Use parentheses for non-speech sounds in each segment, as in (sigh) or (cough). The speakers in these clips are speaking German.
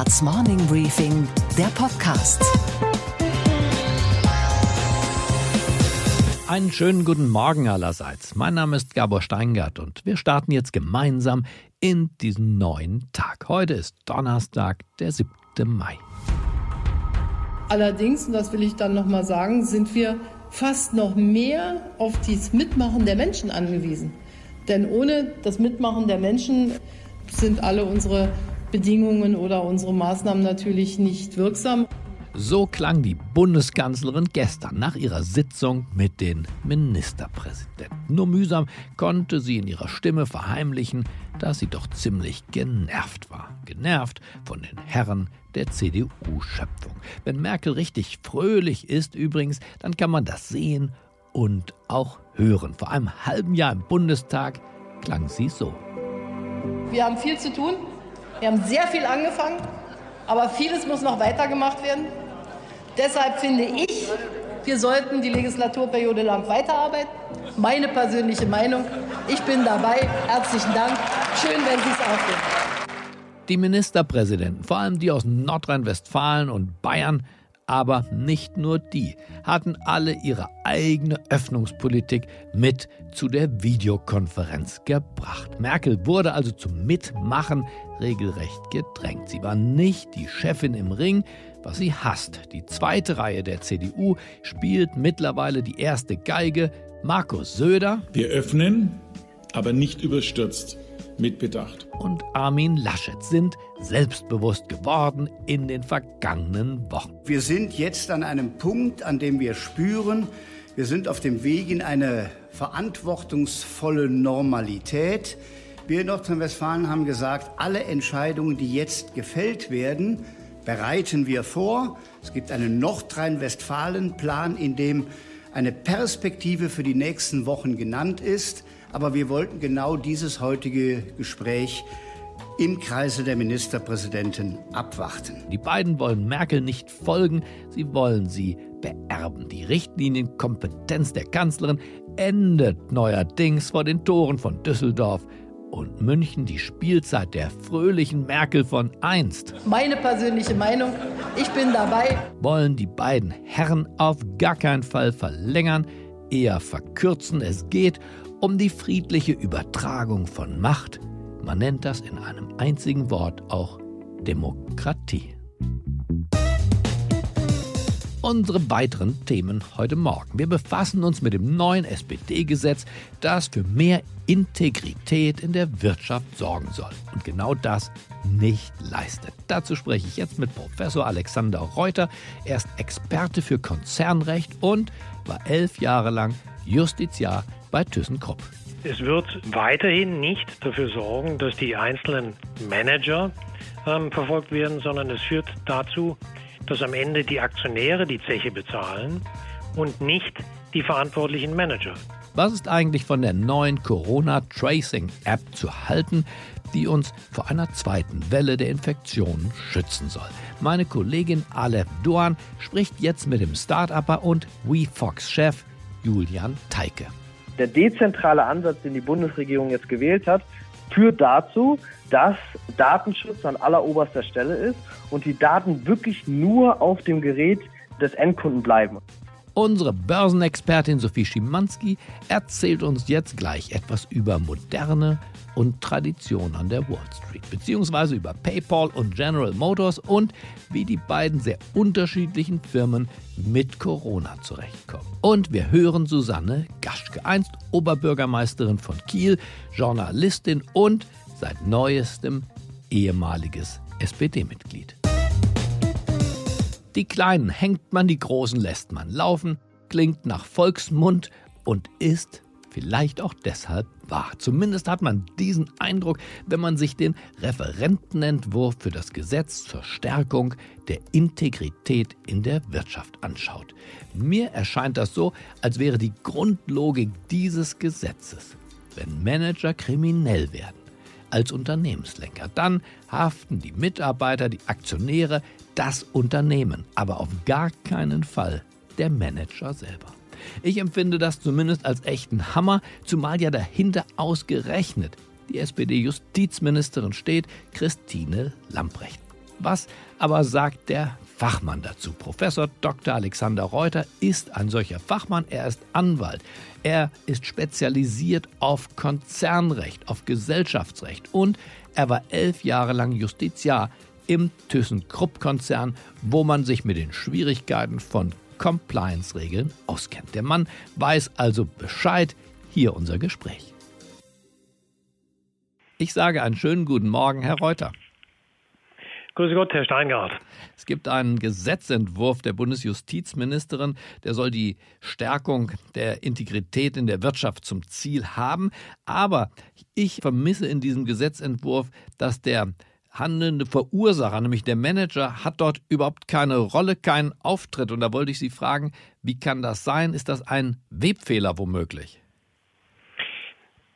Handelsblatts Morning Briefing, der Podcast. Einen schönen guten Morgen allerseits. Mein Name ist Gabor Steingart und wir starten jetzt gemeinsam in diesen neuen Tag. Heute ist Donnerstag, der 7. Mai. Allerdings, und das will ich dann nochmal sagen, sind wir fast noch mehr auf das Mitmachen der Menschen angewiesen. Denn ohne das Mitmachen der Menschen sind alle unsere Bedingungen oder unsere Maßnahmen natürlich nicht wirksam. So klang die Bundeskanzlerin gestern nach ihrer Sitzung mit den Ministerpräsidenten. Nur mühsam konnte sie in ihrer Stimme verheimlichen, dass sie doch ziemlich genervt war. Genervt von den Herren der CDU-Schöpfung. Wenn Merkel richtig fröhlich ist übrigens, dann kann man das sehen und auch hören. Vor einem halben Jahr im Bundestag klang sie so. Wir haben viel zu tun. Wir haben sehr viel angefangen, aber vieles muss noch weitergemacht werden. Deshalb finde ich, wir sollten die Legislaturperiode lang weiterarbeiten. Meine persönliche Meinung. Ich bin dabei. Herzlichen Dank. Schön, wenn Sie es auch sehen. Die Ministerpräsidenten, vor allem die aus Nordrhein-Westfalen und Bayern, aber nicht nur die, hatten alle ihre eigene Öffnungspolitik mit zu der Videokonferenz gebracht. Merkel wurde also zum Mitmachen regelrecht gedrängt. Sie war nicht die Chefin im Ring, was sie hasst. Die zweite Reihe der CDU spielt mittlerweile die erste Geige. Markus Söder. Wir öffnen, aber nicht überstürzt mit Bedacht. Und Armin Laschet sind selbstbewusst geworden in den vergangenen Wochen. Wir sind jetzt an einem Punkt, an dem wir spüren, wir sind auf dem Weg in eine verantwortungsvolle Normalität. Wir in Nordrhein-Westfalen haben gesagt, alle Entscheidungen, die jetzt gefällt werden, bereiten wir vor. Es gibt einen Nordrhein-Westfalen-Plan, in dem eine Perspektive für die nächsten Wochen genannt ist. Aber wir wollten genau dieses heutige Gespräch im Kreise der Ministerpräsidenten abwarten. Die beiden wollen Merkel nicht folgen, sie wollen sie beerben. Die Richtlinienkompetenz der Kanzlerin endet neuerdings vor den Toren von Düsseldorf und München die Spielzeit der fröhlichen Merkel von einst. Meine persönliche Meinung, ich bin dabei. Wollen die beiden Herren auf gar keinen Fall verlängern, eher verkürzen. Es geht um die friedliche Übertragung von Macht. Man nennt das in einem einzigen Wort auch Demokratie. Unsere weiteren Themen heute Morgen. Wir befassen uns mit dem neuen SPD-Gesetz, das für mehr Integrität in der Wirtschaft sorgen soll und genau das nicht leistet. Dazu spreche ich jetzt mit Professor Alexander Reuter. Er ist Experte für Konzernrecht und war elf Jahre lang Justiziar bei ThyssenKrupp. Es wird weiterhin nicht dafür sorgen, dass die einzelnen Manager ähm, verfolgt werden, sondern es führt dazu, dass am Ende die Aktionäre die Zeche bezahlen und nicht die verantwortlichen Manager. Was ist eigentlich von der neuen Corona-Tracing-App zu halten, die uns vor einer zweiten Welle der Infektionen schützen soll? Meine Kollegin Aleph Doan spricht jetzt mit dem Start-Upper und WeFox-Chef Julian Teike. Der dezentrale Ansatz, den die Bundesregierung jetzt gewählt hat, führt dazu, dass Datenschutz an alleroberster Stelle ist und die Daten wirklich nur auf dem Gerät des Endkunden bleiben. Unsere Börsenexpertin Sophie Schimanski erzählt uns jetzt gleich etwas über moderne und Tradition an der Wall Street, beziehungsweise über PayPal und General Motors und wie die beiden sehr unterschiedlichen Firmen mit Corona zurechtkommen. Und wir hören Susanne Gaschke, einst Oberbürgermeisterin von Kiel, Journalistin und seit neuestem ehemaliges SPD-Mitglied. Die Kleinen hängt man, die Großen lässt man laufen, klingt nach Volksmund und ist vielleicht auch deshalb wahr. Zumindest hat man diesen Eindruck, wenn man sich den Referentenentwurf für das Gesetz zur Stärkung der Integrität in der Wirtschaft anschaut. Mir erscheint das so, als wäre die Grundlogik dieses Gesetzes, wenn Manager kriminell werden, als Unternehmenslenker. Dann haften die Mitarbeiter, die Aktionäre, das Unternehmen, aber auf gar keinen Fall der Manager selber. Ich empfinde das zumindest als echten Hammer, zumal ja dahinter ausgerechnet die SPD-Justizministerin steht, Christine Lamprecht. Was aber sagt der Fachmann dazu? Professor Dr. Alexander Reuter ist ein solcher Fachmann. Er ist Anwalt. Er ist spezialisiert auf Konzernrecht, auf Gesellschaftsrecht und er war elf Jahre lang Justiziar im ThyssenKrupp-Konzern, wo man sich mit den Schwierigkeiten von Compliance-Regeln auskennt. Der Mann weiß also Bescheid. Hier unser Gespräch. Ich sage einen schönen guten Morgen, Herr Reuter. Grüße Gott, Herr Steingart. Es gibt einen Gesetzentwurf der Bundesjustizministerin, der soll die Stärkung der Integrität in der Wirtschaft zum Ziel haben. Aber ich vermisse in diesem Gesetzentwurf, dass der handelnde Verursacher, nämlich der Manager, hat dort überhaupt keine Rolle, keinen Auftritt. Und da wollte ich Sie fragen, wie kann das sein? Ist das ein Webfehler womöglich?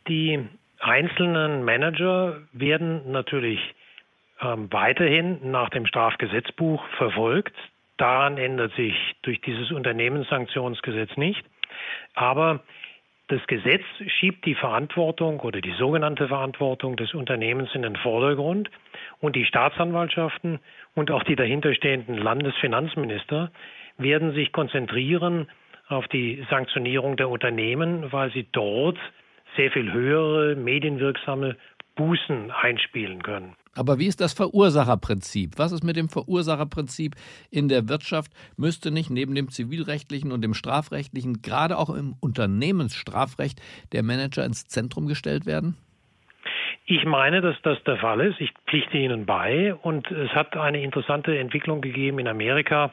Die einzelnen Manager werden natürlich ähm, weiterhin nach dem Strafgesetzbuch verfolgt. Daran ändert sich durch dieses Unternehmenssanktionsgesetz nicht. Aber das Gesetz schiebt die Verantwortung oder die sogenannte Verantwortung des Unternehmens in den Vordergrund und die Staatsanwaltschaften und auch die dahinterstehenden Landesfinanzminister werden sich konzentrieren auf die Sanktionierung der Unternehmen, weil sie dort sehr viel höhere medienwirksame Bußen einspielen können. Aber wie ist das Verursacherprinzip? Was ist mit dem Verursacherprinzip in der Wirtschaft? Müsste nicht neben dem zivilrechtlichen und dem strafrechtlichen, gerade auch im Unternehmensstrafrecht, der Manager ins Zentrum gestellt werden? Ich meine, dass das der Fall ist. Ich pflichte Ihnen bei. Und es hat eine interessante Entwicklung gegeben in Amerika,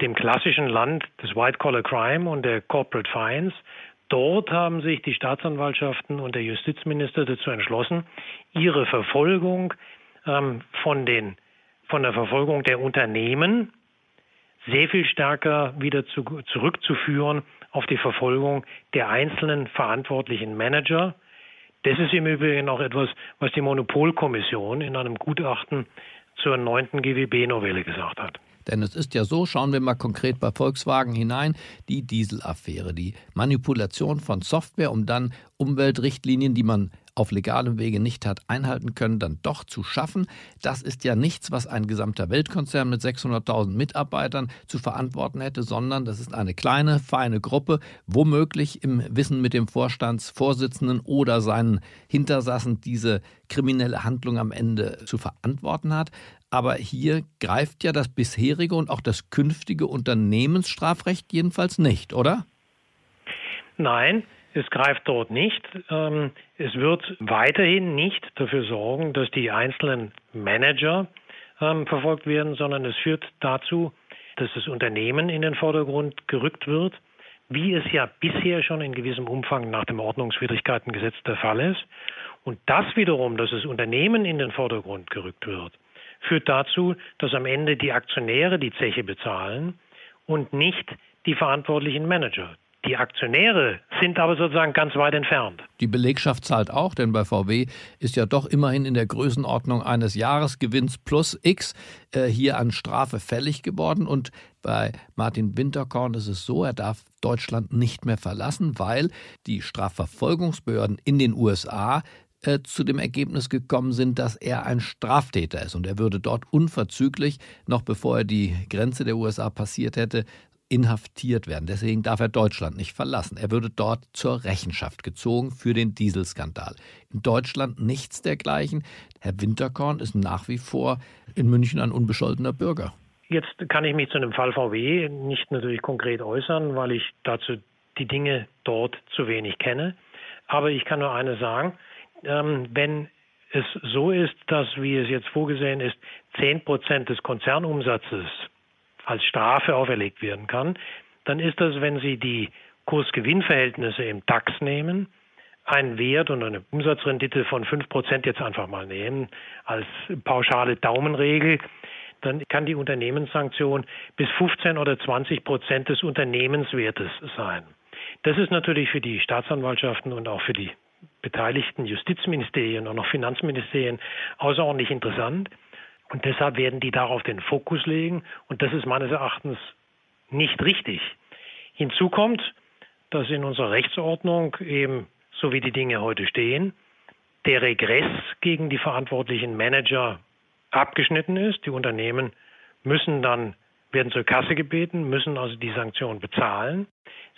dem klassischen Land des White-Collar Crime und der Corporate Fines, Dort haben sich die Staatsanwaltschaften und der Justizminister dazu entschlossen, ihre Verfolgung ähm, von, den, von der Verfolgung der Unternehmen sehr viel stärker wieder zu, zurückzuführen auf die Verfolgung der einzelnen verantwortlichen Manager. Das ist im Übrigen auch etwas, was die Monopolkommission in einem Gutachten zur neunten GWB-Novelle gesagt hat. Denn es ist ja so, schauen wir mal konkret bei Volkswagen hinein, die Dieselaffäre, die Manipulation von Software, um dann Umweltrichtlinien, die man auf legalem Wege nicht hat einhalten können, dann doch zu schaffen. Das ist ja nichts, was ein gesamter Weltkonzern mit 600.000 Mitarbeitern zu verantworten hätte, sondern das ist eine kleine, feine Gruppe, womöglich im Wissen mit dem Vorstandsvorsitzenden oder seinen Hintersassen diese kriminelle Handlung am Ende zu verantworten hat. Aber hier greift ja das bisherige und auch das künftige Unternehmensstrafrecht jedenfalls nicht, oder? Nein, es greift dort nicht. Ähm, es wird weiterhin nicht dafür sorgen, dass die einzelnen Manager ähm, verfolgt werden, sondern es führt dazu, dass das Unternehmen in den Vordergrund gerückt wird, wie es ja bisher schon in gewissem Umfang nach dem Ordnungswidrigkeitengesetz der Fall ist. Und das wiederum, dass das Unternehmen in den Vordergrund gerückt wird, führt dazu, dass am Ende die Aktionäre die Zeche bezahlen und nicht die verantwortlichen Manager. Die Aktionäre sind aber sozusagen ganz weit entfernt. Die Belegschaft zahlt auch, denn bei VW ist ja doch immerhin in der Größenordnung eines Jahresgewinns plus X äh, hier an Strafe fällig geworden. Und bei Martin Winterkorn ist es so, er darf Deutschland nicht mehr verlassen, weil die Strafverfolgungsbehörden in den USA äh, zu dem Ergebnis gekommen sind, dass er ein Straftäter ist. Und er würde dort unverzüglich, noch bevor er die Grenze der USA passiert hätte, inhaftiert werden. Deswegen darf er Deutschland nicht verlassen. Er würde dort zur Rechenschaft gezogen für den Dieselskandal. In Deutschland nichts dergleichen. Herr Winterkorn ist nach wie vor in München ein unbescholtener Bürger. Jetzt kann ich mich zu dem Fall VW nicht natürlich konkret äußern, weil ich dazu die Dinge dort zu wenig kenne. Aber ich kann nur eines sagen, ähm, wenn es so ist, dass, wie es jetzt vorgesehen ist, 10 Prozent des Konzernumsatzes als Strafe auferlegt werden kann, dann ist das, wenn Sie die Kursgewinnverhältnisse im DAX nehmen, ein Wert und eine Umsatzrendite von 5% jetzt einfach mal nehmen, als pauschale Daumenregel, dann kann die Unternehmenssanktion bis 15 oder 20 Prozent des Unternehmenswertes sein. Das ist natürlich für die Staatsanwaltschaften und auch für die beteiligten Justizministerien und auch Finanzministerien außerordentlich interessant. Und deshalb werden die darauf den Fokus legen. Und das ist meines Erachtens nicht richtig. Hinzu kommt, dass in unserer Rechtsordnung eben, so wie die Dinge heute stehen, der Regress gegen die verantwortlichen Manager abgeschnitten ist. Die Unternehmen müssen dann, werden zur Kasse gebeten, müssen also die Sanktion bezahlen.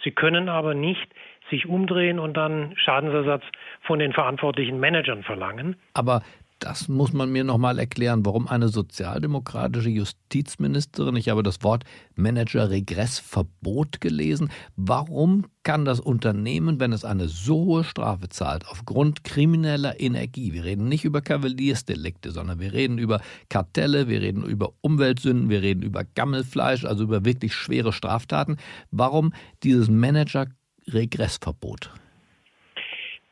Sie können aber nicht sich umdrehen und dann Schadensersatz von den verantwortlichen Managern verlangen. Aber das muss man mir nochmal erklären, warum eine sozialdemokratische Justizministerin, ich habe das Wort Manager-Regressverbot gelesen, warum kann das Unternehmen, wenn es eine so hohe Strafe zahlt, aufgrund krimineller Energie, wir reden nicht über Kavaliersdelikte, sondern wir reden über Kartelle, wir reden über Umweltsünden, wir reden über Gammelfleisch, also über wirklich schwere Straftaten, warum dieses Manager-Regressverbot?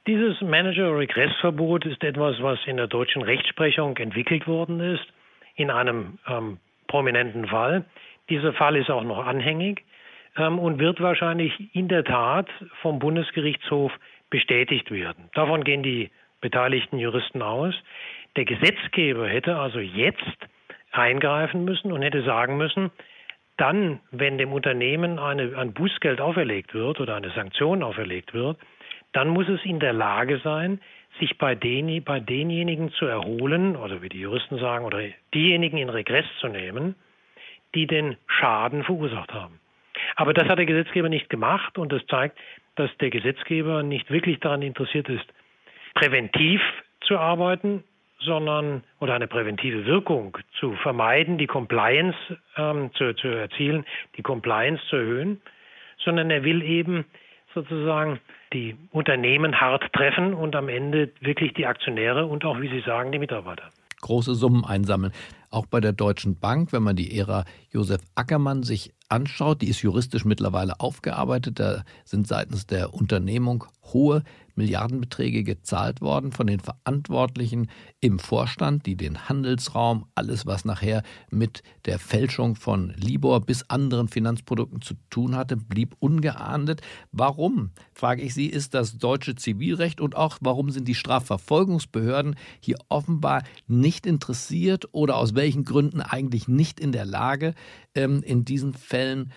Dieses Manager-Regressverbot ist etwas, was in der deutschen Rechtsprechung entwickelt worden ist, in einem ähm, prominenten Fall. Dieser Fall ist auch noch anhängig ähm, und wird wahrscheinlich in der Tat vom Bundesgerichtshof bestätigt werden. Davon gehen die beteiligten Juristen aus. Der Gesetzgeber hätte also jetzt eingreifen müssen und hätte sagen müssen, dann, wenn dem Unternehmen eine, ein Bußgeld auferlegt wird oder eine Sanktion auferlegt wird, dann muss es in der Lage sein, sich bei, den, bei denjenigen zu erholen, oder wie die Juristen sagen, oder diejenigen in Regress zu nehmen, die den Schaden verursacht haben. Aber das hat der Gesetzgeber nicht gemacht und das zeigt, dass der Gesetzgeber nicht wirklich daran interessiert ist, präventiv zu arbeiten, sondern oder eine präventive Wirkung zu vermeiden, die Compliance ähm, zu, zu erzielen, die Compliance zu erhöhen, sondern er will eben sozusagen die Unternehmen hart treffen und am Ende wirklich die Aktionäre und auch, wie Sie sagen, die Mitarbeiter. Große Summen einsammeln. Auch bei der Deutschen Bank, wenn man die Ära Josef Ackermann sich anschaut, die ist juristisch mittlerweile aufgearbeitet, da sind seitens der Unternehmung hohe Milliardenbeträge gezahlt worden von den Verantwortlichen im Vorstand, die den Handelsraum, alles was nachher mit der Fälschung von Libor bis anderen Finanzprodukten zu tun hatte, blieb ungeahndet. Warum, frage ich Sie, ist das deutsche Zivilrecht und auch warum sind die Strafverfolgungsbehörden hier offenbar nicht interessiert oder aus welchen Gründen eigentlich nicht in der Lage, ähm, in diesen Fällen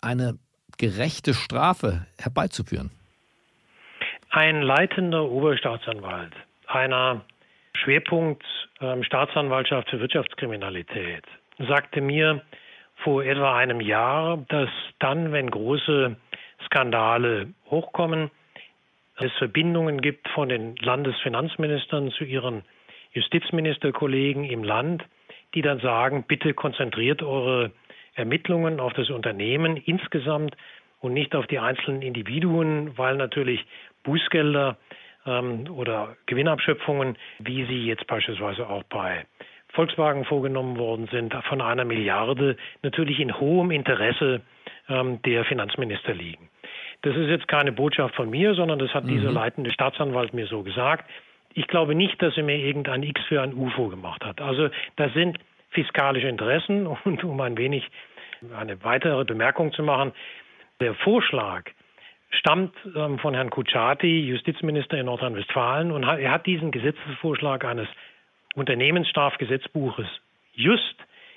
eine gerechte Strafe herbeizuführen? Ein leitender Oberstaatsanwalt einer Schwerpunkt ähm, für Wirtschaftskriminalität sagte mir vor etwa einem Jahr, dass dann, wenn große Skandale hochkommen, es Verbindungen gibt von den Landesfinanzministern zu ihren Justizministerkollegen im Land, die dann sagen, bitte konzentriert eure Ermittlungen auf das Unternehmen insgesamt und nicht auf die einzelnen Individuen, weil natürlich Bußgelder ähm, oder Gewinnabschöpfungen, wie sie jetzt beispielsweise auch bei Volkswagen vorgenommen worden sind, von einer Milliarde natürlich in hohem Interesse ähm, der Finanzminister liegen. Das ist jetzt keine Botschaft von mir, sondern das hat mhm. dieser leitende Staatsanwalt mir so gesagt. Ich glaube nicht, dass er mir irgendein X für ein UFO gemacht hat. Also das sind fiskalische Interessen (laughs) und um ein wenig eine weitere Bemerkung zu machen, der Vorschlag, stammt ähm, von Herrn Kutschaty, Justizminister in Nordrhein-Westfalen, und er hat diesen Gesetzesvorschlag eines Unternehmensstrafgesetzbuches just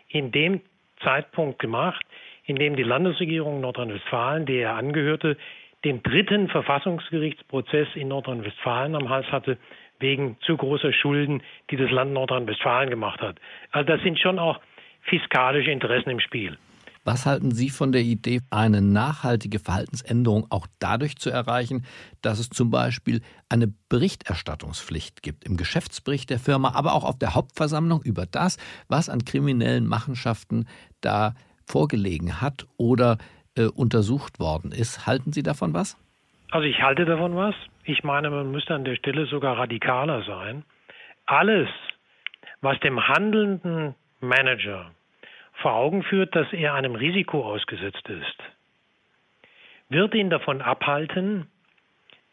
in dem Zeitpunkt gemacht, in dem die Landesregierung Nordrhein-Westfalen, der er angehörte, den dritten Verfassungsgerichtsprozess in Nordrhein-Westfalen am Hals hatte, wegen zu großer Schulden, die das Land Nordrhein-Westfalen gemacht hat. Also da sind schon auch fiskalische Interessen im Spiel. Was halten Sie von der Idee, eine nachhaltige Verhaltensänderung auch dadurch zu erreichen, dass es zum Beispiel eine Berichterstattungspflicht gibt im Geschäftsbericht der Firma, aber auch auf der Hauptversammlung über das, was an kriminellen Machenschaften da vorgelegen hat oder äh, untersucht worden ist? Halten Sie davon was? Also ich halte davon was. Ich meine, man müsste an der Stelle sogar radikaler sein. Alles, was dem handelnden Manager vor Augen führt, dass er einem Risiko ausgesetzt ist, wird ihn davon abhalten,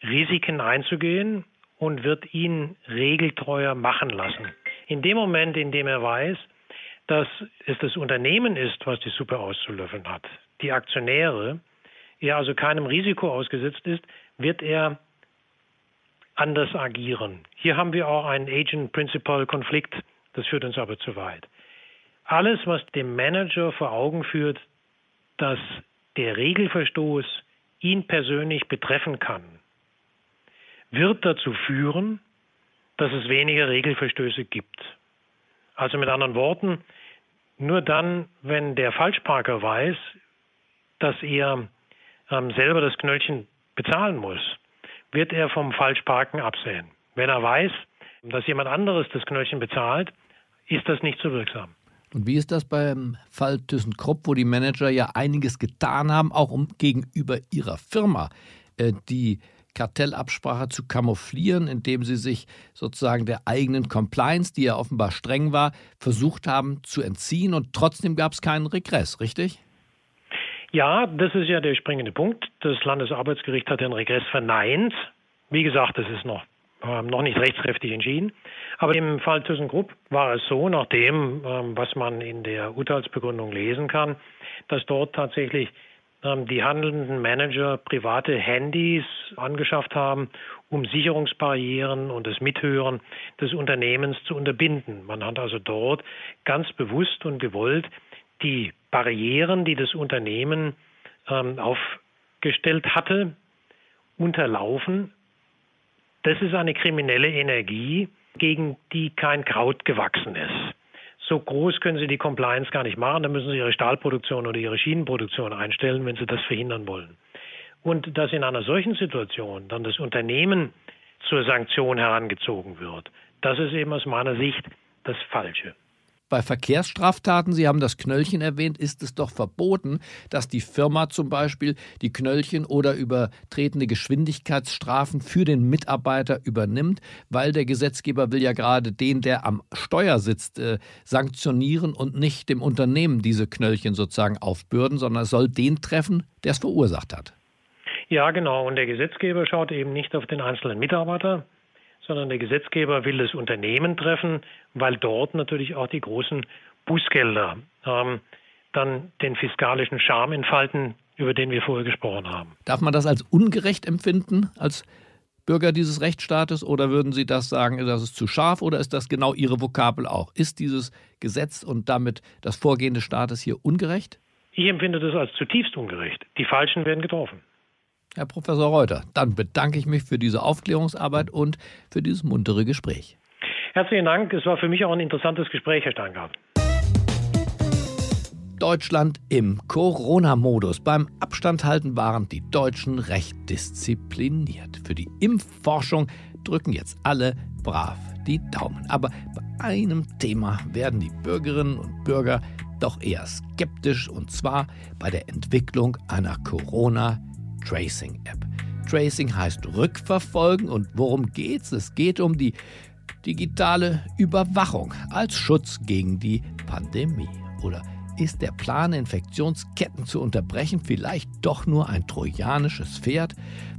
Risiken einzugehen und wird ihn regeltreuer machen lassen. In dem Moment, in dem er weiß, dass es das Unternehmen ist, was die Suppe auszulöffeln hat, die Aktionäre, er also keinem Risiko ausgesetzt ist, wird er anders agieren. Hier haben wir auch einen Agent-Principal-Konflikt, das führt uns aber zu weit alles, was dem Manager vor Augen führt, dass der Regelverstoß ihn persönlich betreffen kann, wird dazu führen, dass es weniger Regelverstöße gibt. Also mit anderen Worten, nur dann, wenn der Falschparker weiß, dass er ähm, selber das Knöllchen bezahlen muss, wird er vom Falschparken absehen. Wenn er weiß, dass jemand anderes das Knöllchen bezahlt, ist das nicht so wirksam. Und wie ist das beim Fall ThyssenKrupp, wo die Manager ja einiges getan haben, auch um gegenüber ihrer Firma äh, die Kartellabsprache zu kamouflieren, indem sie sich sozusagen der eigenen Compliance, die ja offenbar streng war, versucht haben zu entziehen und trotzdem gab es keinen Regress, richtig? Ja, das ist ja der springende Punkt. Das Landesarbeitsgericht hat den Regress verneint. Wie gesagt, das ist noch ähm, noch nicht rechtskräftig entschieden. Aber im Fall ThyssenKrupp war es so, nach dem, ähm, was man in der Urteilsbegründung lesen kann, dass dort tatsächlich ähm, die handelnden Manager private Handys angeschafft haben, um Sicherungsbarrieren und das Mithören des Unternehmens zu unterbinden. Man hat also dort ganz bewusst und gewollt die Barrieren, die das Unternehmen aufgestellt hatte, unterlaufen das ist eine kriminelle Energie, gegen die kein Kraut gewachsen ist. So groß können Sie die Compliance gar nicht machen. Da müssen Sie Ihre Stahlproduktion oder Ihre Schienenproduktion einstellen, wenn Sie das verhindern wollen. Und dass in einer solchen Situation dann das Unternehmen zur Sanktion herangezogen wird, das ist eben aus meiner Sicht das Falsche. Bei Verkehrsstraftaten, Sie haben das Knöllchen erwähnt, ist es doch verboten, dass die Firma zum Beispiel die Knöllchen oder übertretende Geschwindigkeitsstrafen für den Mitarbeiter übernimmt, weil der Gesetzgeber will ja gerade den, der am Steuer sitzt, äh, sanktionieren und nicht dem Unternehmen diese Knöllchen sozusagen aufbürden, sondern es soll den treffen, der es verursacht hat. Ja, genau. Und der Gesetzgeber schaut eben nicht auf den einzelnen Mitarbeiter, sondern der Gesetzgeber will das Unternehmen treffen, weil dort natürlich auch die großen Bußgelder ähm, dann den fiskalischen Charme entfalten, über den wir vorher gesprochen haben. Darf man das als ungerecht empfinden, als Bürger dieses Rechtsstaates, oder würden Sie das sagen, das ist zu scharf, oder ist das genau Ihre Vokabel auch? Ist dieses Gesetz und damit das Vorgehen des Staates hier ungerecht? Ich empfinde das als zutiefst ungerecht. Die Falschen werden getroffen. Herr Professor Reuter, dann bedanke ich mich für diese Aufklärungsarbeit und für dieses muntere Gespräch. Herzlichen Dank. Es war für mich auch ein interessantes Gespräch, Herr Steingart. Deutschland im Corona-Modus. Beim Abstand halten waren die Deutschen recht diszipliniert. Für die Impfforschung drücken jetzt alle brav die Daumen. Aber bei einem Thema werden die Bürgerinnen und Bürger doch eher skeptisch, und zwar bei der Entwicklung einer Corona- Tracing-App. Tracing heißt rückverfolgen und worum geht's? Es geht um die digitale Überwachung als Schutz gegen die Pandemie. Oder ist der Plan, Infektionsketten zu unterbrechen, vielleicht doch nur ein trojanisches Pferd,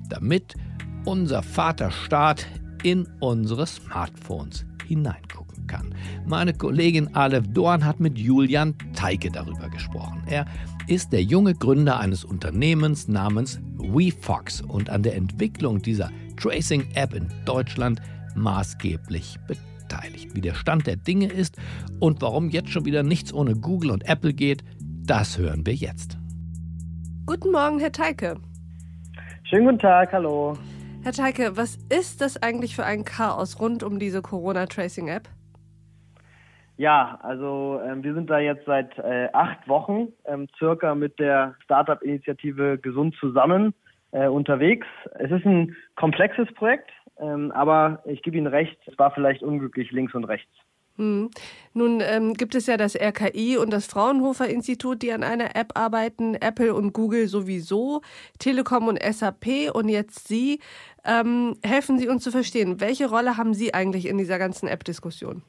damit unser Vaterstaat in unsere Smartphones hineingucken kann? Meine Kollegin Aleph Dorn hat mit Julian Teike darüber gesprochen. Er ist der junge Gründer eines Unternehmens namens WeFox und an der Entwicklung dieser Tracing-App in Deutschland maßgeblich beteiligt. Wie der Stand der Dinge ist und warum jetzt schon wieder nichts ohne Google und Apple geht, das hören wir jetzt. Guten Morgen, Herr Teike. Schönen guten Tag, hallo. Herr Teike, was ist das eigentlich für ein Chaos rund um diese Corona-Tracing-App? Ja, also ähm, wir sind da jetzt seit äh, acht Wochen ähm, circa mit der Startup-Initiative Gesund zusammen äh, unterwegs. Es ist ein komplexes Projekt, ähm, aber ich gebe Ihnen recht, es war vielleicht unglücklich links und rechts. Hm. Nun ähm, gibt es ja das RKI und das Fraunhofer Institut, die an einer App arbeiten, Apple und Google sowieso, Telekom und SAP und jetzt Sie. Ähm, helfen Sie uns zu verstehen, welche Rolle haben Sie eigentlich in dieser ganzen App-Diskussion?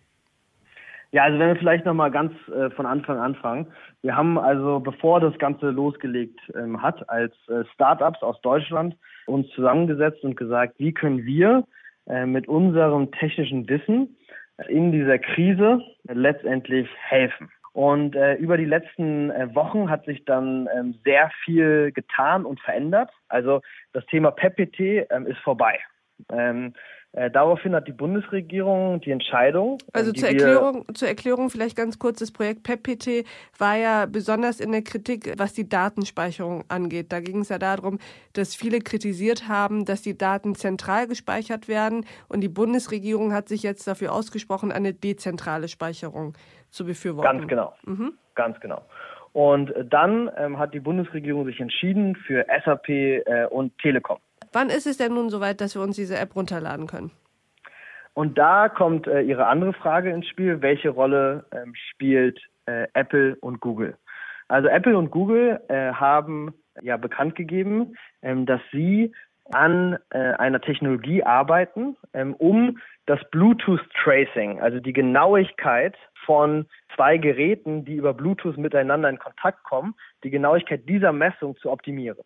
Ja, also wenn wir vielleicht nochmal ganz äh, von Anfang anfangen. Wir haben also, bevor das Ganze losgelegt ähm, hat, als äh, Startups aus Deutschland uns zusammengesetzt und gesagt, wie können wir äh, mit unserem technischen Wissen in dieser Krise letztendlich helfen. Und äh, über die letzten äh, Wochen hat sich dann ähm, sehr viel getan und verändert. Also das Thema PEPPT ähm, ist vorbei. Ähm, Äh, daraufhin hat die Bundesregierung die Entscheidung. Also zur Erklärung, zur Erklärung vielleicht ganz kurz, das Projekt PEPPT war ja besonders in der Kritik, was die Datenspeicherung angeht. Da ging es ja darum, dass viele kritisiert haben, dass die Daten zentral gespeichert werden und die Bundesregierung hat sich jetzt dafür ausgesprochen, eine dezentrale Speicherung zu befürworten. Ganz genau. Mhm. Ganz genau. Und dann ähm, hat die Bundesregierung sich entschieden für SAP äh, und Telekom. Wann ist es denn nun soweit, dass wir uns diese App runterladen können? Und da kommt äh, Ihre andere Frage ins Spiel. Welche Rolle ähm, spielt äh, Apple und Google? Also Apple und Google äh, haben ja bekannt gegeben, ähm, dass sie an äh, einer Technologie arbeiten, ähm, um das Bluetooth Tracing, also die Genauigkeit von zwei Geräten, die über Bluetooth miteinander in Kontakt kommen, die Genauigkeit dieser Messung zu optimieren.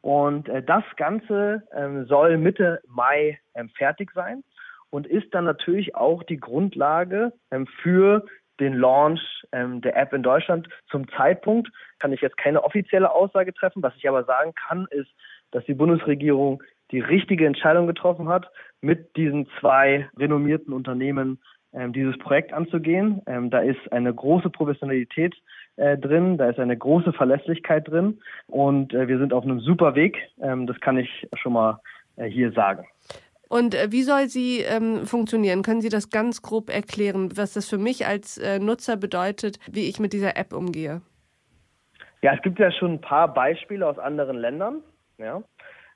Und äh, das Ganze ähm, soll Mitte Mai ähm, fertig sein und ist dann natürlich auch die Grundlage ähm, für den Launch ähm, der App in Deutschland. Zum Zeitpunkt kann ich jetzt keine offizielle Aussage treffen. Was ich aber sagen kann, ist, dass die Bundesregierung die richtige Entscheidung getroffen hat, mit diesen zwei renommierten Unternehmen ähm, dieses Projekt anzugehen. Ähm, da ist eine große Professionalität äh, drin, da ist eine große Verlässlichkeit drin und äh, wir sind auf einem super Weg. Ähm, das kann ich schon mal äh, hier sagen. Und äh, wie soll sie ähm, funktionieren? Können Sie das ganz grob erklären, was das für mich als äh, Nutzer bedeutet, wie ich mit dieser App umgehe? Ja, es gibt ja schon ein paar Beispiele aus anderen Ländern. Ja.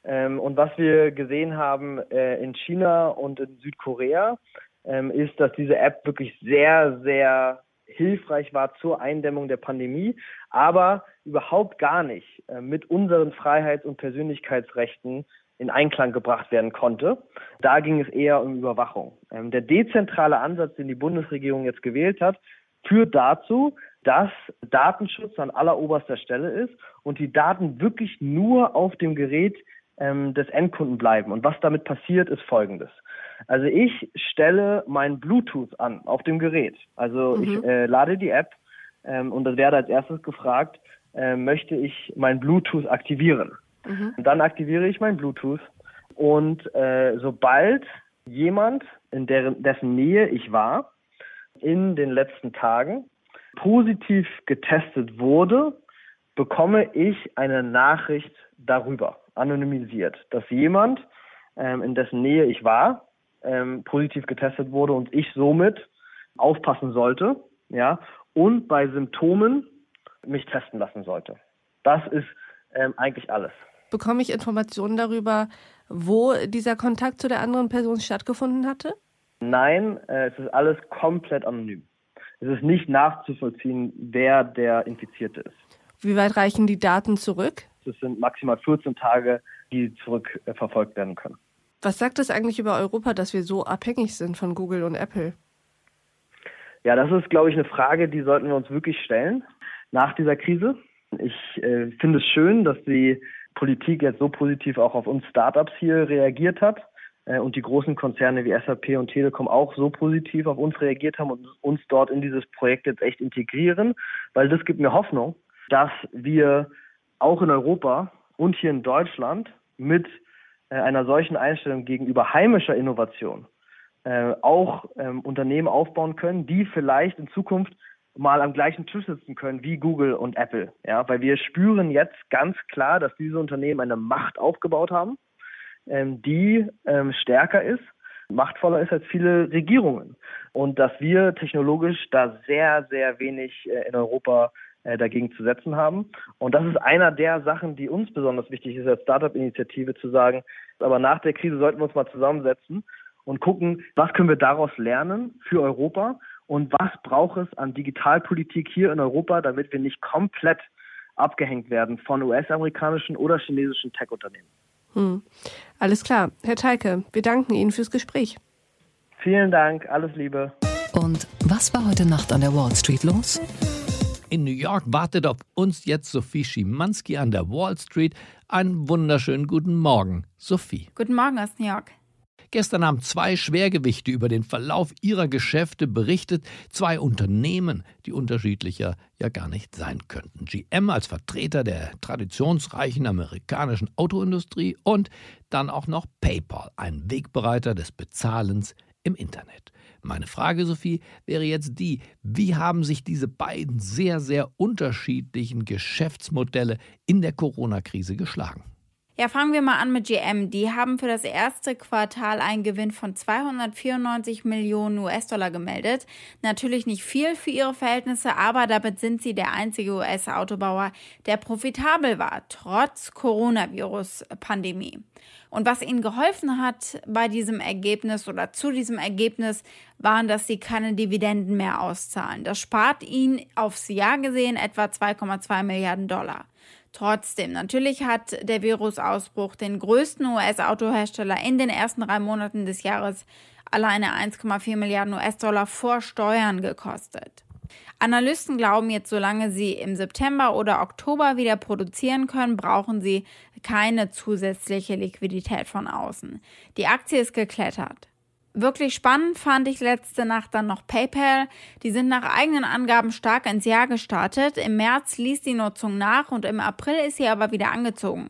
Ähm, und was wir gesehen haben in China und in Südkorea, ähm, ist, dass diese App wirklich sehr, sehr hilfreich war zur Eindämmung der Pandemie, aber überhaupt gar nicht äh, mit unseren Freiheits- und Persönlichkeitsrechten in Einklang gebracht werden konnte. Da ging es eher um Überwachung. Ähm, der dezentrale Ansatz, den die Bundesregierung jetzt gewählt hat, führt dazu, dass Datenschutz an alleroberster Stelle ist und die Daten wirklich nur auf dem Gerät ähm, des Endkunden bleiben. Und was damit passiert, ist Folgendes. Also ich stelle mein Bluetooth an auf dem Gerät. Also mhm. ich äh, lade die App ähm, und das werde als erstes gefragt, äh, möchte ich mein Bluetooth aktivieren. Mhm. dann aktiviere ich mein Bluetooth und äh, sobald jemand, in deren, dessen Nähe ich war, in den letzten Tagen positiv getestet wurde, bekomme ich eine Nachricht darüber, anonymisiert, dass jemand, ähm, in dessen Nähe ich war, ähm, positiv getestet wurde und ich somit aufpassen sollte, ja, und bei Symptomen mich testen lassen sollte. Das ist ähm, eigentlich alles. Bekomme ich Informationen darüber, wo dieser Kontakt zu der anderen Person stattgefunden hatte? Nein, äh, es ist alles komplett anonym. Es ist nicht nachzuvollziehen, wer der Infizierte ist. Wie weit reichen die Daten zurück? Es sind maximal 14 Tage, die zurückverfolgt werden können. Was sagt das eigentlich über Europa, dass wir so abhängig sind von Google und Apple? Ja, das ist, glaube ich, eine Frage, die sollten wir uns wirklich stellen nach dieser Krise. Ich äh, finde es schön, dass die Politik jetzt so positiv auch auf uns Startups hier reagiert hat äh, und die großen Konzerne wie SAP und Telekom auch so positiv auf uns reagiert haben und uns dort in dieses Projekt jetzt echt integrieren, weil das gibt mir Hoffnung, dass wir auch in Europa und hier in Deutschland mit einer solchen Einstellung gegenüber heimischer Innovation äh, auch ähm, Unternehmen aufbauen können, die vielleicht in Zukunft mal am gleichen Tisch sitzen können wie Google und Apple. Ja, weil wir spüren jetzt ganz klar, dass diese Unternehmen eine Macht aufgebaut haben, ähm, die ähm, stärker ist, machtvoller ist als viele Regierungen. Und dass wir technologisch da sehr, sehr wenig äh, in Europa äh, dagegen zu setzen haben. Und das ist einer der Sachen, die uns besonders wichtig ist als Startup-Initiative zu sagen, aber nach der Krise sollten wir uns mal zusammensetzen und gucken, was können wir daraus lernen für Europa und was braucht es an Digitalpolitik hier in Europa, damit wir nicht komplett abgehängt werden von US-amerikanischen oder chinesischen Tech-Unternehmen. Hm. Alles klar. Herr Teike, wir danken Ihnen fürs Gespräch. Vielen Dank, alles Liebe. Und was war heute Nacht an der Wall Street los? In New York wartet auf uns jetzt Sophie Schimanski an der Wall Street. Einen wunderschönen guten Morgen, Sophie. Guten Morgen aus New York. Gestern haben zwei Schwergewichte über den Verlauf ihrer Geschäfte berichtet, zwei Unternehmen, die unterschiedlicher ja gar nicht sein könnten. GM als Vertreter der traditionsreichen amerikanischen Autoindustrie und dann auch noch PayPal, ein Wegbereiter des Bezahlens im Internet. Meine Frage, Sophie, wäre jetzt die, wie haben sich diese beiden sehr, sehr unterschiedlichen Geschäftsmodelle in der Corona-Krise geschlagen? Ja, fangen wir mal an mit GM. Die haben für das erste Quartal einen Gewinn von 294 Millionen US-Dollar gemeldet. Natürlich nicht viel für ihre Verhältnisse, aber damit sind sie der einzige US-Autobauer, der profitabel war, trotz Coronavirus-Pandemie. Und was ihnen geholfen hat bei diesem Ergebnis oder zu diesem Ergebnis, waren, dass sie keine Dividenden mehr auszahlen. Das spart ihnen aufs Jahr gesehen etwa 2,2 Milliarden Dollar. Trotzdem, natürlich hat der Virusausbruch den größten US-Autohersteller in den ersten drei Monaten des Jahres alleine 1,4 Milliarden US-Dollar vor Steuern gekostet. Analysten glauben jetzt, solange sie im September oder Oktober wieder produzieren können, brauchen sie keine zusätzliche Liquidität von außen. Die Aktie ist geklettert. Wirklich spannend fand ich letzte Nacht dann noch PayPal. Die sind nach eigenen Angaben stark ins Jahr gestartet. Im März ließ die Nutzung nach und im April ist sie aber wieder angezogen.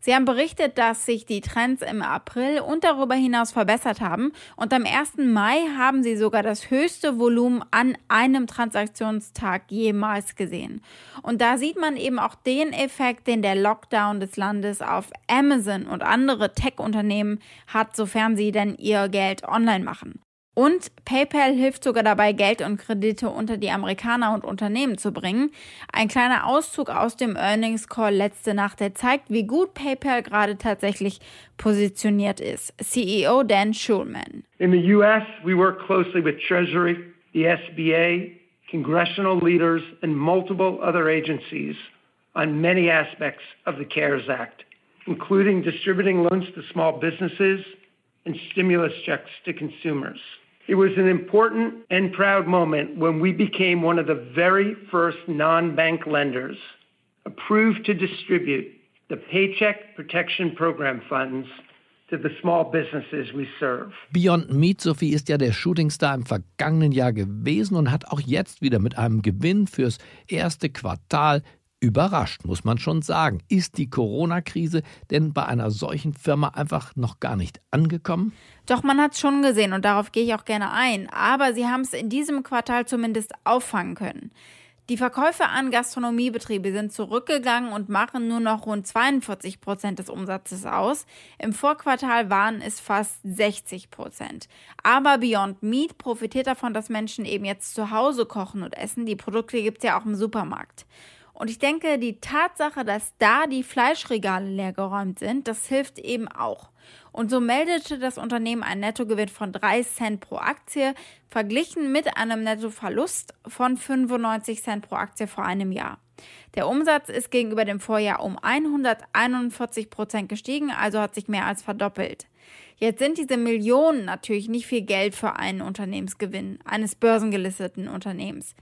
Sie haben berichtet, dass sich die Trends im April und darüber hinaus verbessert haben und am 1. Mai haben sie sogar das höchste Volumen an einem Transaktionstag jemals gesehen. Und da sieht man eben auch den Effekt, den der Lockdown des Landes auf Amazon und andere Tech-Unternehmen hat, sofern sie denn ihr Geld online machen. Und PayPal hilft sogar dabei, Geld und Kredite unter die Amerikaner und Unternehmen zu bringen. Ein kleiner Auszug aus dem Earnings Call letzte Nacht, der zeigt, wie gut PayPal gerade tatsächlich positioniert ist. CEO Dan Schulman. In the US, we work closely with Treasury, the SBA, congressional leaders and multiple other agencies on many aspects of the CARES Act, including distributing loans to small businesses and stimulus checks to consumers. It was an important and proud moment when we became one of the very first non bank lenders approved to distribute the Paycheck Protection Program funds to the small businesses we serve. Beyond Meat, Sophie, ist ja der Shootingstar im vergangenen Jahr gewesen und hat auch jetzt wieder mit einem Gewinn fürs erste Quartal Überrascht, muss man schon sagen. Ist die Corona-Krise denn bei einer solchen Firma einfach noch gar nicht angekommen? Doch, man hat es schon gesehen und darauf gehe ich auch gerne ein. Aber sie haben es in diesem Quartal zumindest auffangen können. Die Verkäufe an Gastronomiebetriebe sind zurückgegangen und machen nur noch rund 42 Prozent des Umsatzes aus. Im Vorquartal waren es fast 60 Prozent. Aber Beyond Meat profitiert davon, dass Menschen eben jetzt zu Hause kochen und essen. Die Produkte gibt es ja auch im Supermarkt. Und ich denke, die Tatsache, dass da die Fleischregale leergeräumt sind, das hilft eben auch. Und so meldete das Unternehmen einen Nettogewinn von 3 Cent pro Aktie, verglichen mit einem Nettoverlust von 95 Cent pro Aktie vor einem Jahr. Der Umsatz ist gegenüber dem Vorjahr um 141 Prozent gestiegen, also hat sich mehr als verdoppelt. Jetzt sind diese Millionen natürlich nicht viel Geld für einen Unternehmensgewinn, eines börsengelisteten Unternehmens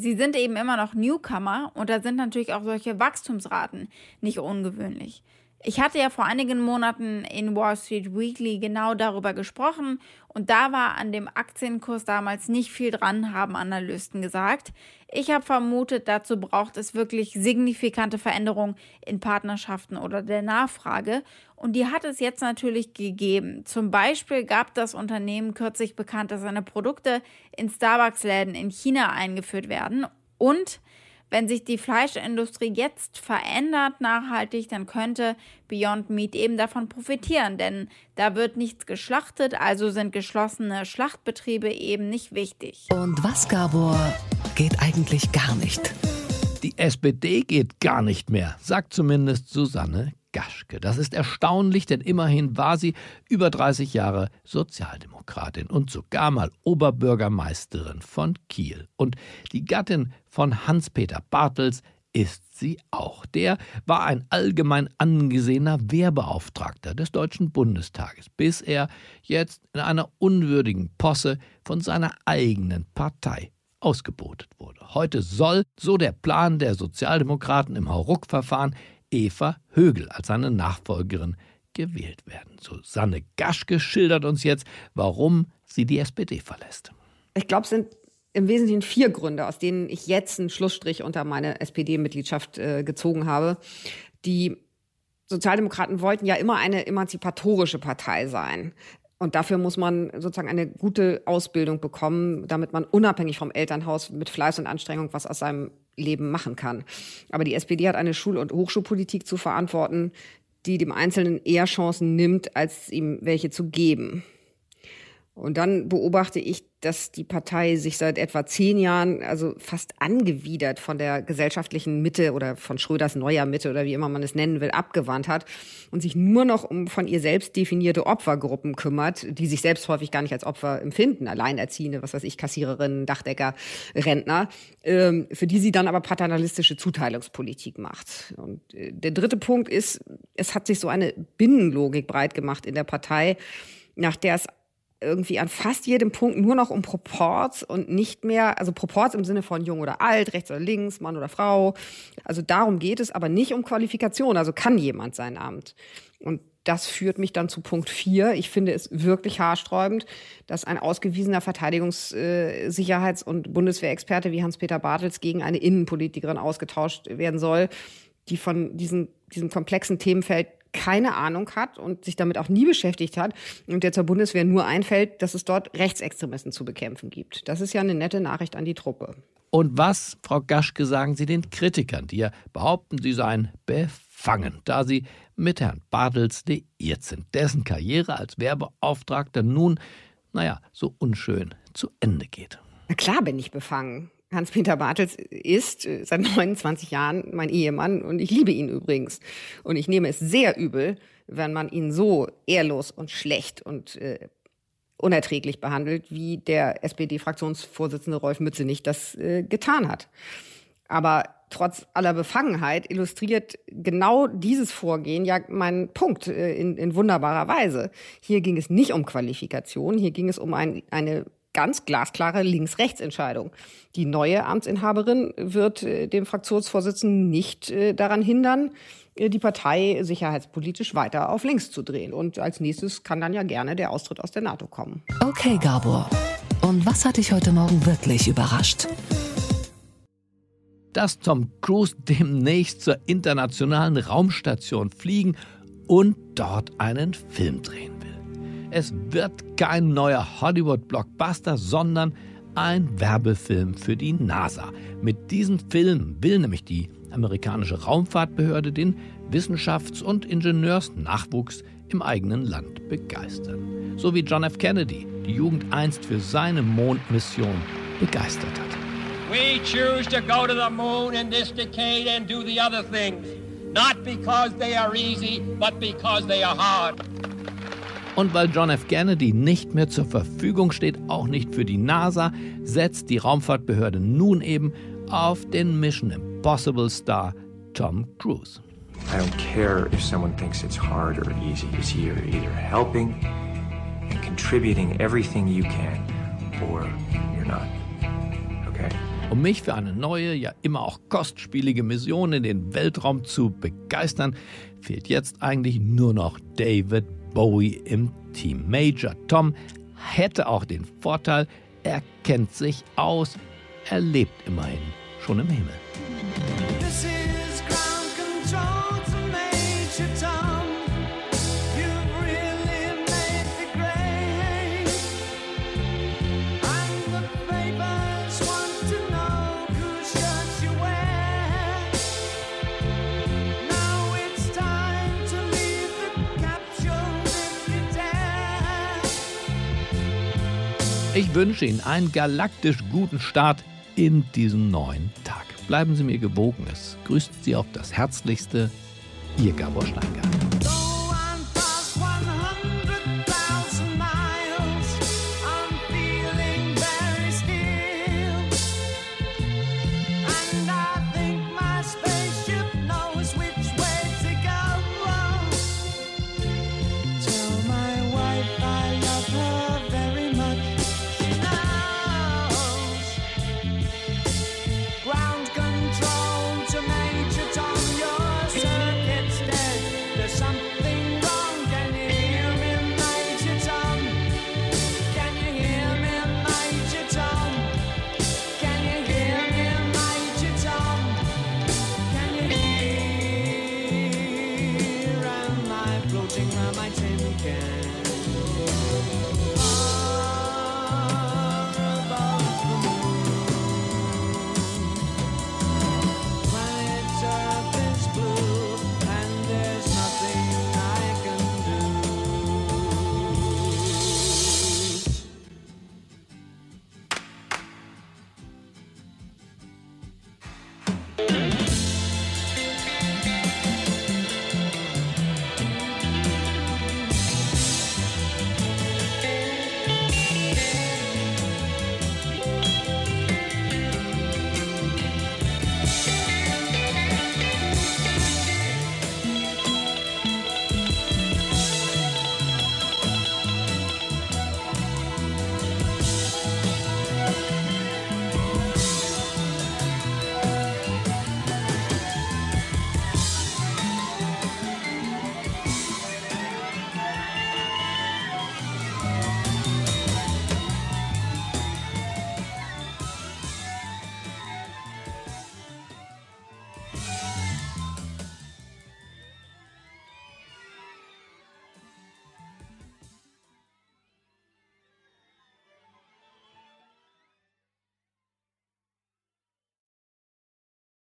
sie sind eben immer noch Newcomer und da sind natürlich auch solche Wachstumsraten nicht ungewöhnlich. Ich hatte ja vor einigen Monaten in Wall Street Weekly genau darüber gesprochen und da war an dem Aktienkurs damals nicht viel dran, haben Analysten gesagt. Ich habe vermutet, dazu braucht es wirklich signifikante Veränderungen in Partnerschaften oder der Nachfrage und die hat es jetzt natürlich gegeben. Zum Beispiel gab das Unternehmen kürzlich bekannt, dass seine Produkte in Starbucks-Läden in China eingeführt werden und wenn sich die Fleischindustrie jetzt verändert nachhaltig, dann könnte Beyond Meat eben davon profitieren, denn da wird nichts geschlachtet, also sind geschlossene Schlachtbetriebe eben nicht wichtig. Und was, Gabor, geht eigentlich gar nicht? Die SPD geht gar nicht mehr, sagt zumindest Susanne Gaschke. Das ist erstaunlich, denn immerhin war sie über 30 Jahre Sozialdemokratin und sogar mal Oberbürgermeisterin von Kiel. Und die Gattin von Hans-Peter Bartels ist sie auch. Der war ein allgemein angesehener Wehrbeauftragter des Deutschen Bundestages, bis er jetzt in einer unwürdigen Posse von seiner eigenen Partei ausgebotet wurde. Heute soll, so der Plan der Sozialdemokraten im Hauruck-Verfahren, Eva Högel als seine Nachfolgerin gewählt werden. Susanne Gaschke schildert uns jetzt, warum sie die SPD verlässt. Ich glaube, es sind im Wesentlichen vier Gründe, aus denen ich jetzt einen Schlussstrich unter meine SPD-Mitgliedschaft äh, gezogen habe. Die Sozialdemokraten wollten ja immer eine emanzipatorische Partei sein. Und dafür muss man sozusagen eine gute Ausbildung bekommen, damit man unabhängig vom Elternhaus mit Fleiß und Anstrengung was aus seinem Leben machen kann. Aber die SPD hat eine Schul- und Hochschulpolitik zu verantworten, die dem Einzelnen eher Chancen nimmt, als ihm welche zu geben. Und dann beobachte ich, dass die Partei sich seit etwa zehn Jahren also fast angewidert von der gesellschaftlichen Mitte oder von Schröders neuer Mitte oder wie immer man es nennen will, abgewandt hat und sich nur noch um von ihr selbst definierte Opfergruppen kümmert, die sich selbst häufig gar nicht als Opfer empfinden, Alleinerziehende, was weiß ich, Kassiererinnen, Dachdecker, Rentner, ähm, für die sie dann aber paternalistische Zuteilungspolitik macht. Und äh, der dritte Punkt ist, es hat sich so eine Binnenlogik breit gemacht in der Partei, nach der es irgendwie an fast jedem Punkt nur noch um Proports und nicht mehr, also Proports im Sinne von jung oder alt, rechts oder links, Mann oder Frau. Also darum geht es, aber nicht um Qualifikation. Also kann jemand sein Amt. Und das führt mich dann zu Punkt vier. Ich finde es wirklich haarsträubend, dass ein ausgewiesener Verteidigungs-, äh, und Bundeswehrexperte wie Hans-Peter Bartels gegen eine Innenpolitikerin ausgetauscht werden soll, die von diesem, diesem komplexen Themenfeld keine Ahnung hat und sich damit auch nie beschäftigt hat und der zur Bundeswehr nur einfällt, dass es dort Rechtsextremisten zu bekämpfen gibt. Das ist ja eine nette Nachricht an die Truppe. Und was, Frau Gaschke, sagen Sie den Kritikern, die ja behaupten, sie seien befangen, da sie mit Herrn Bartels liiert sind, dessen Karriere als Werbeauftragter nun, naja, so unschön zu Ende geht? Na klar bin ich befangen. Hans-Peter Bartels ist äh, seit (laughs) 29 Jahren mein Ehemann und ich liebe ihn übrigens. Und ich nehme es sehr übel, wenn man ihn so ehrlos und schlecht und äh, unerträglich behandelt, wie der SPD-Fraktionsvorsitzende Rolf Mützenich das äh, getan hat. Aber trotz aller Befangenheit illustriert genau dieses Vorgehen ja meinen Punkt äh, in, in wunderbarer Weise. Hier ging es nicht um Qualifikation, hier ging es um ein, eine ganz glasklare Links-Rechts-Entscheidung. Die neue Amtsinhaberin wird äh, dem Fraktionsvorsitzenden nicht äh, daran hindern, äh, die Partei sicherheitspolitisch weiter auf links zu drehen. Und als nächstes kann dann ja gerne der Austritt aus der NATO kommen. Okay, Gabor. Und was hat dich heute Morgen wirklich überrascht? Dass Tom Cruise demnächst zur internationalen Raumstation fliegen und dort einen Film drehen. Es wird kein neuer Hollywood-Blockbuster, sondern ein Werbefilm für die NASA. Mit diesem Film will nämlich die amerikanische Raumfahrtbehörde den Wissenschafts- und Ingenieursnachwuchs im eigenen Land begeistern. So wie John F. Kennedy die Jugend einst für seine Mondmission begeistert hat. We choose to go to the moon in this decade and do the other things. Not because they are easy, but because they are hard. Und weil John F. Kennedy nicht mehr zur Verfügung steht, auch nicht für die NASA, setzt die Raumfahrtbehörde nun eben auf den Mission Impossible Star Tom Cruise. I don't care if someone thinks it's hard or easy. It's you're either helping and contributing everything you can or you're not. Okay? Um mich für eine neue, ja immer auch kostspielige Mission in den Weltraum zu begeistern, fehlt jetzt eigentlich nur noch David Bowie im Team. Major Tom hätte auch den Vorteil, er kennt sich aus, er lebt immerhin schon im Himmel. Ich wünsche Ihnen einen galaktisch guten Start in diesen neuen Tag. Bleiben Sie mir gewogen. Es grüßt Sie auf das Herzlichste, Ihr Gabor Steingart.